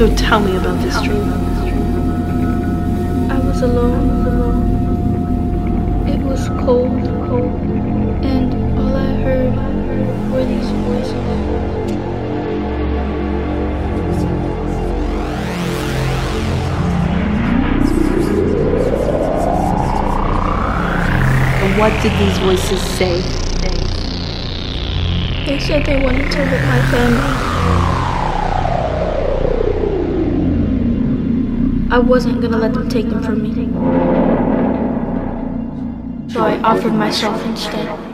So tell me about this dream. I was alone. Alone. It was cold, cold, and all I heard were these voices. And what did these voices say? They said they wanted to hurt my family. I wasn't gonna let them take them from me. So I offered myself instead.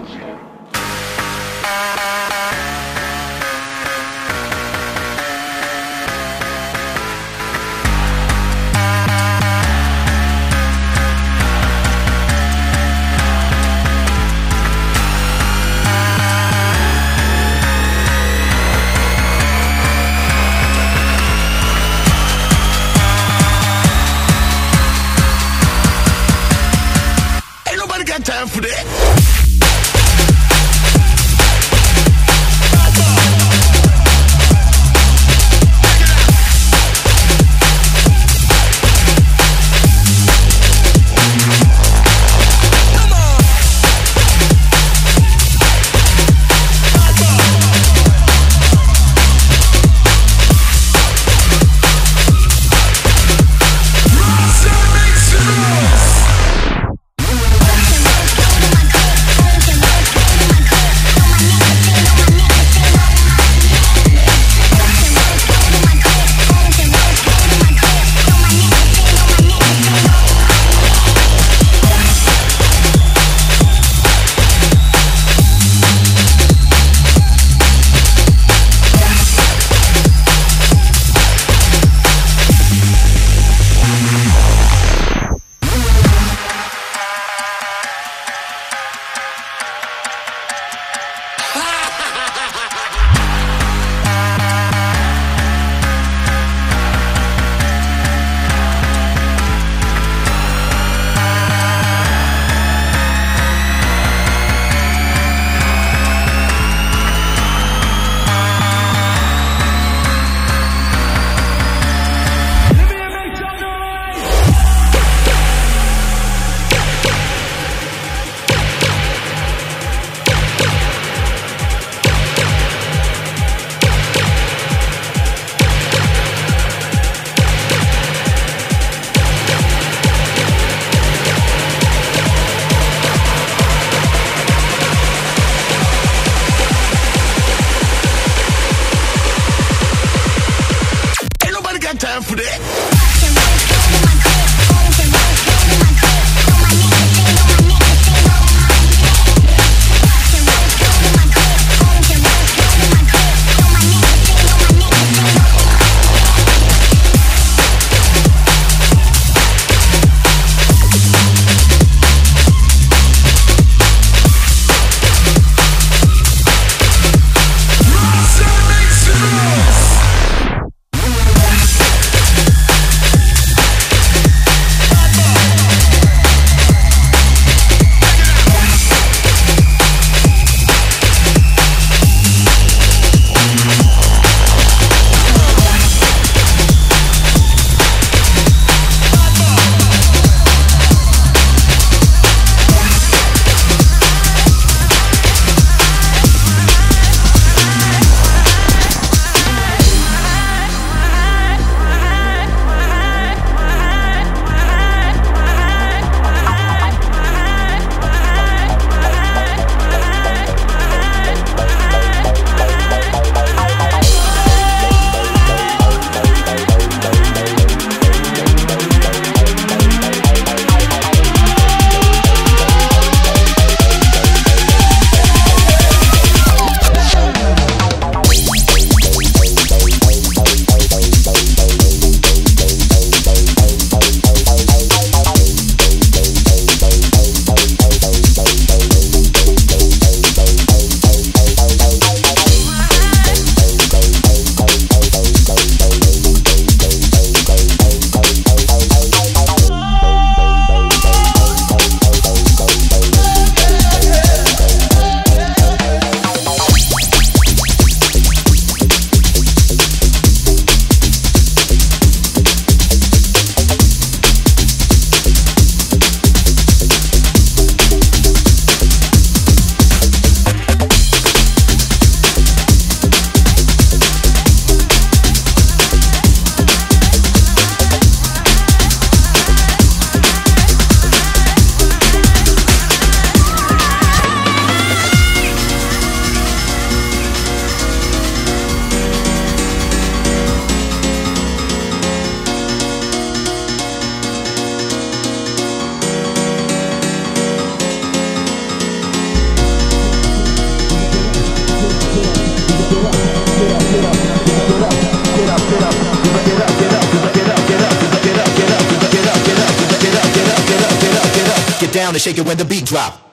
Down and shake it when the beat drop.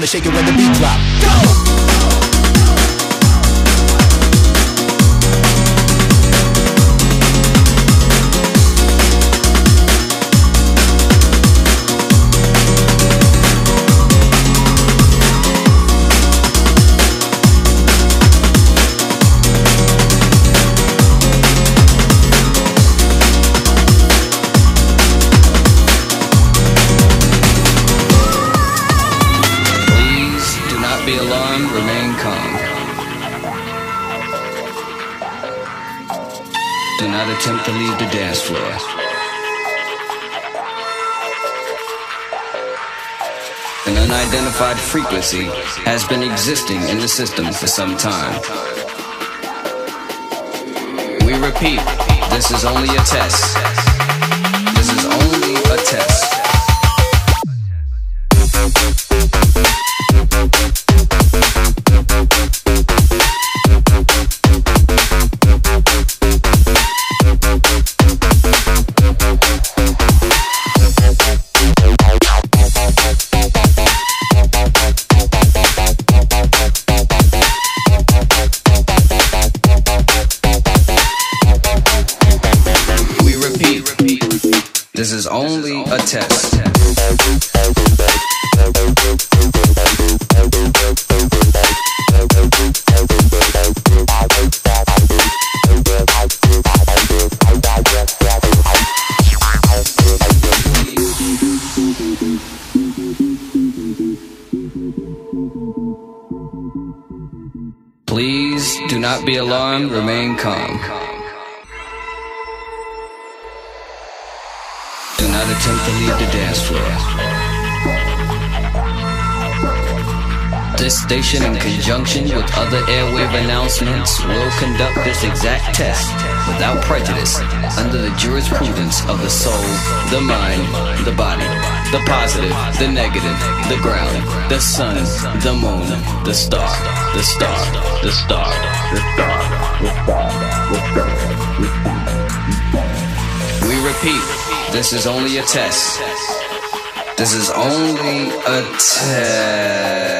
Down and shake it when the beat drop. Go! To leave the dance floor. An unidentified frequency has been existing in the system for some time. We repeat, this is only a test. This is only a test. Jurisprudence of the soul, the mind, the body, the positive, the negative, the ground, the sun, the moon, the star, the star, the star, the star, the star, the star, the star. We repeat. This is only a test. This is only a test.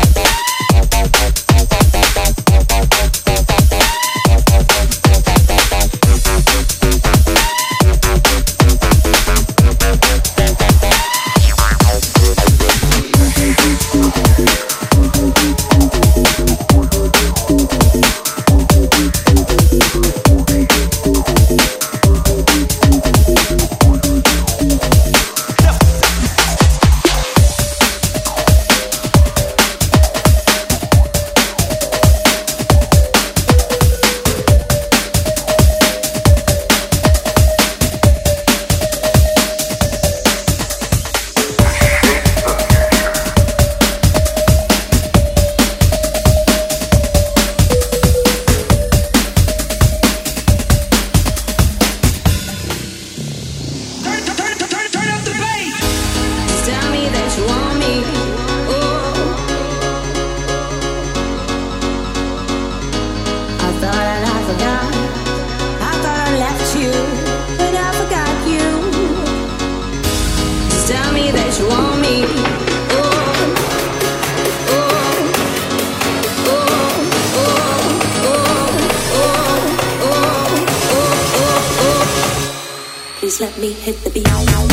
Let me hit the beat.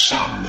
Some.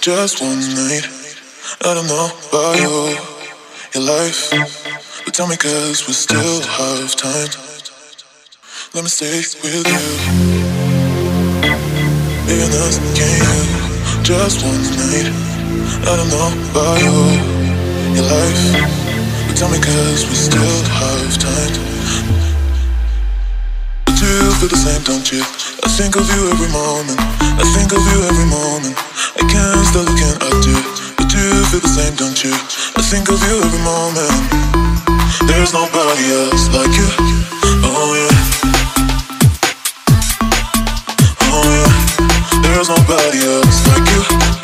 Just one night. I don't know about you, your life. But tell me, cause we still have time. Let me stay with you. Baby, nothing can you. Just one night. I don't know about you, your life. But tell me, cause we still have time. But you feel the same, don't you? I think of you every moment. I think of you every moment. I can't stop looking at you, but you feel the same, don't you? I think of you every moment. There's nobody else like you. Oh yeah. Oh yeah. There's nobody else like you.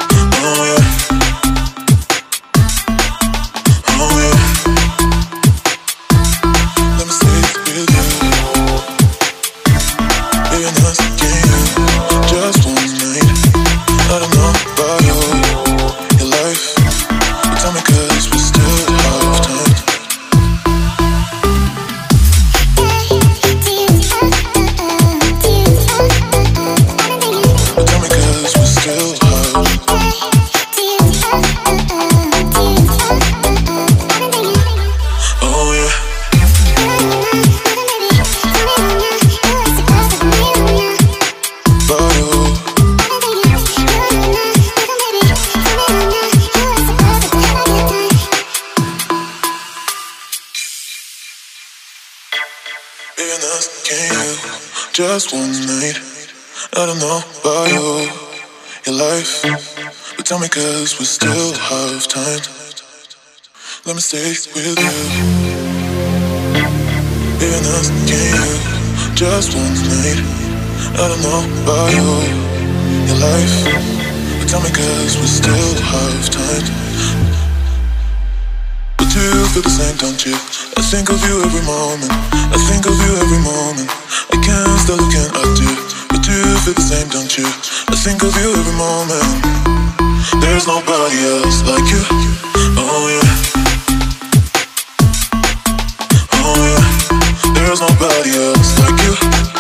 About you, your life. But tell me, cause we still have time. Let me stay with you. Even asking you, just one night. I don't know about you, your life. But tell me, cause we still have time. You feel the same, don't you? I think of you every moment. I think of you every moment. I can't stop looking at you. You feel the same, don't you? I think of you every moment. There's nobody else like you. Oh yeah. Oh yeah. There's nobody else like you.